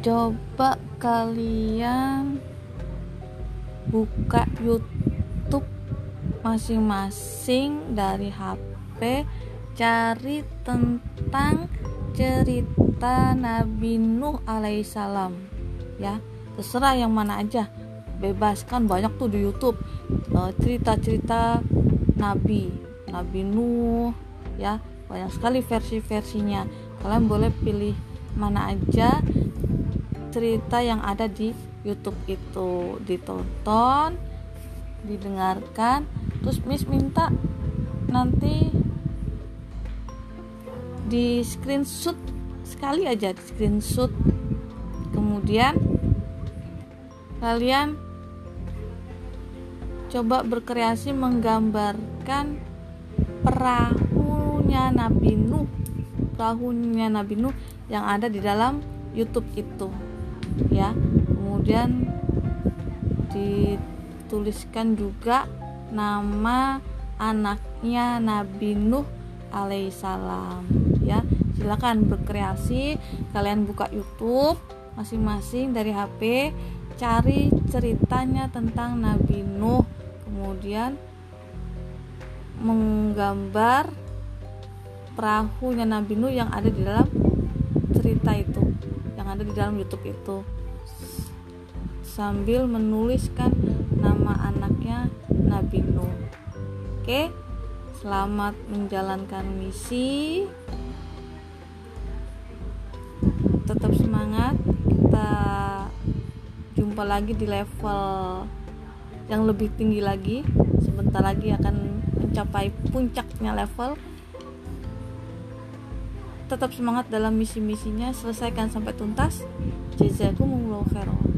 coba kalian buka YouTube masing-masing dari HP cari tentang cerita Nabi Nuh alaihissalam ya. Terserah yang mana aja. Bebas kan banyak tuh di YouTube eh, cerita-cerita Nabi Nabi Nuh ya. Banyak sekali versi-versinya. Kalian boleh pilih mana aja cerita yang ada di YouTube itu. Ditonton didengarkan terus Miss minta nanti di screenshot sekali aja di screenshot. Kemudian kalian coba berkreasi menggambarkan perahunya Nabi Nuh perahunya Nabi Nuh yang ada di dalam YouTube itu ya. Kemudian dituliskan juga nama anaknya Nabi Nuh alaihissalam ya. Silakan berkreasi kalian buka YouTube masing-masing dari HP cari ceritanya tentang Nabi Nuh kemudian menggambar perahunya Nabi Nuh yang ada di dalam cerita itu yang ada di dalam YouTube itu. Sambil menuliskan nama anaknya Nabi Nuh. Oke selamat menjalankan misi. Tetap semangat. Kita jumpa lagi di level yang lebih tinggi lagi. Sebentar lagi akan mencapai puncaknya level tetap semangat dalam misi-misinya. Selesaikan sampai tuntas. Jazakumullah khairan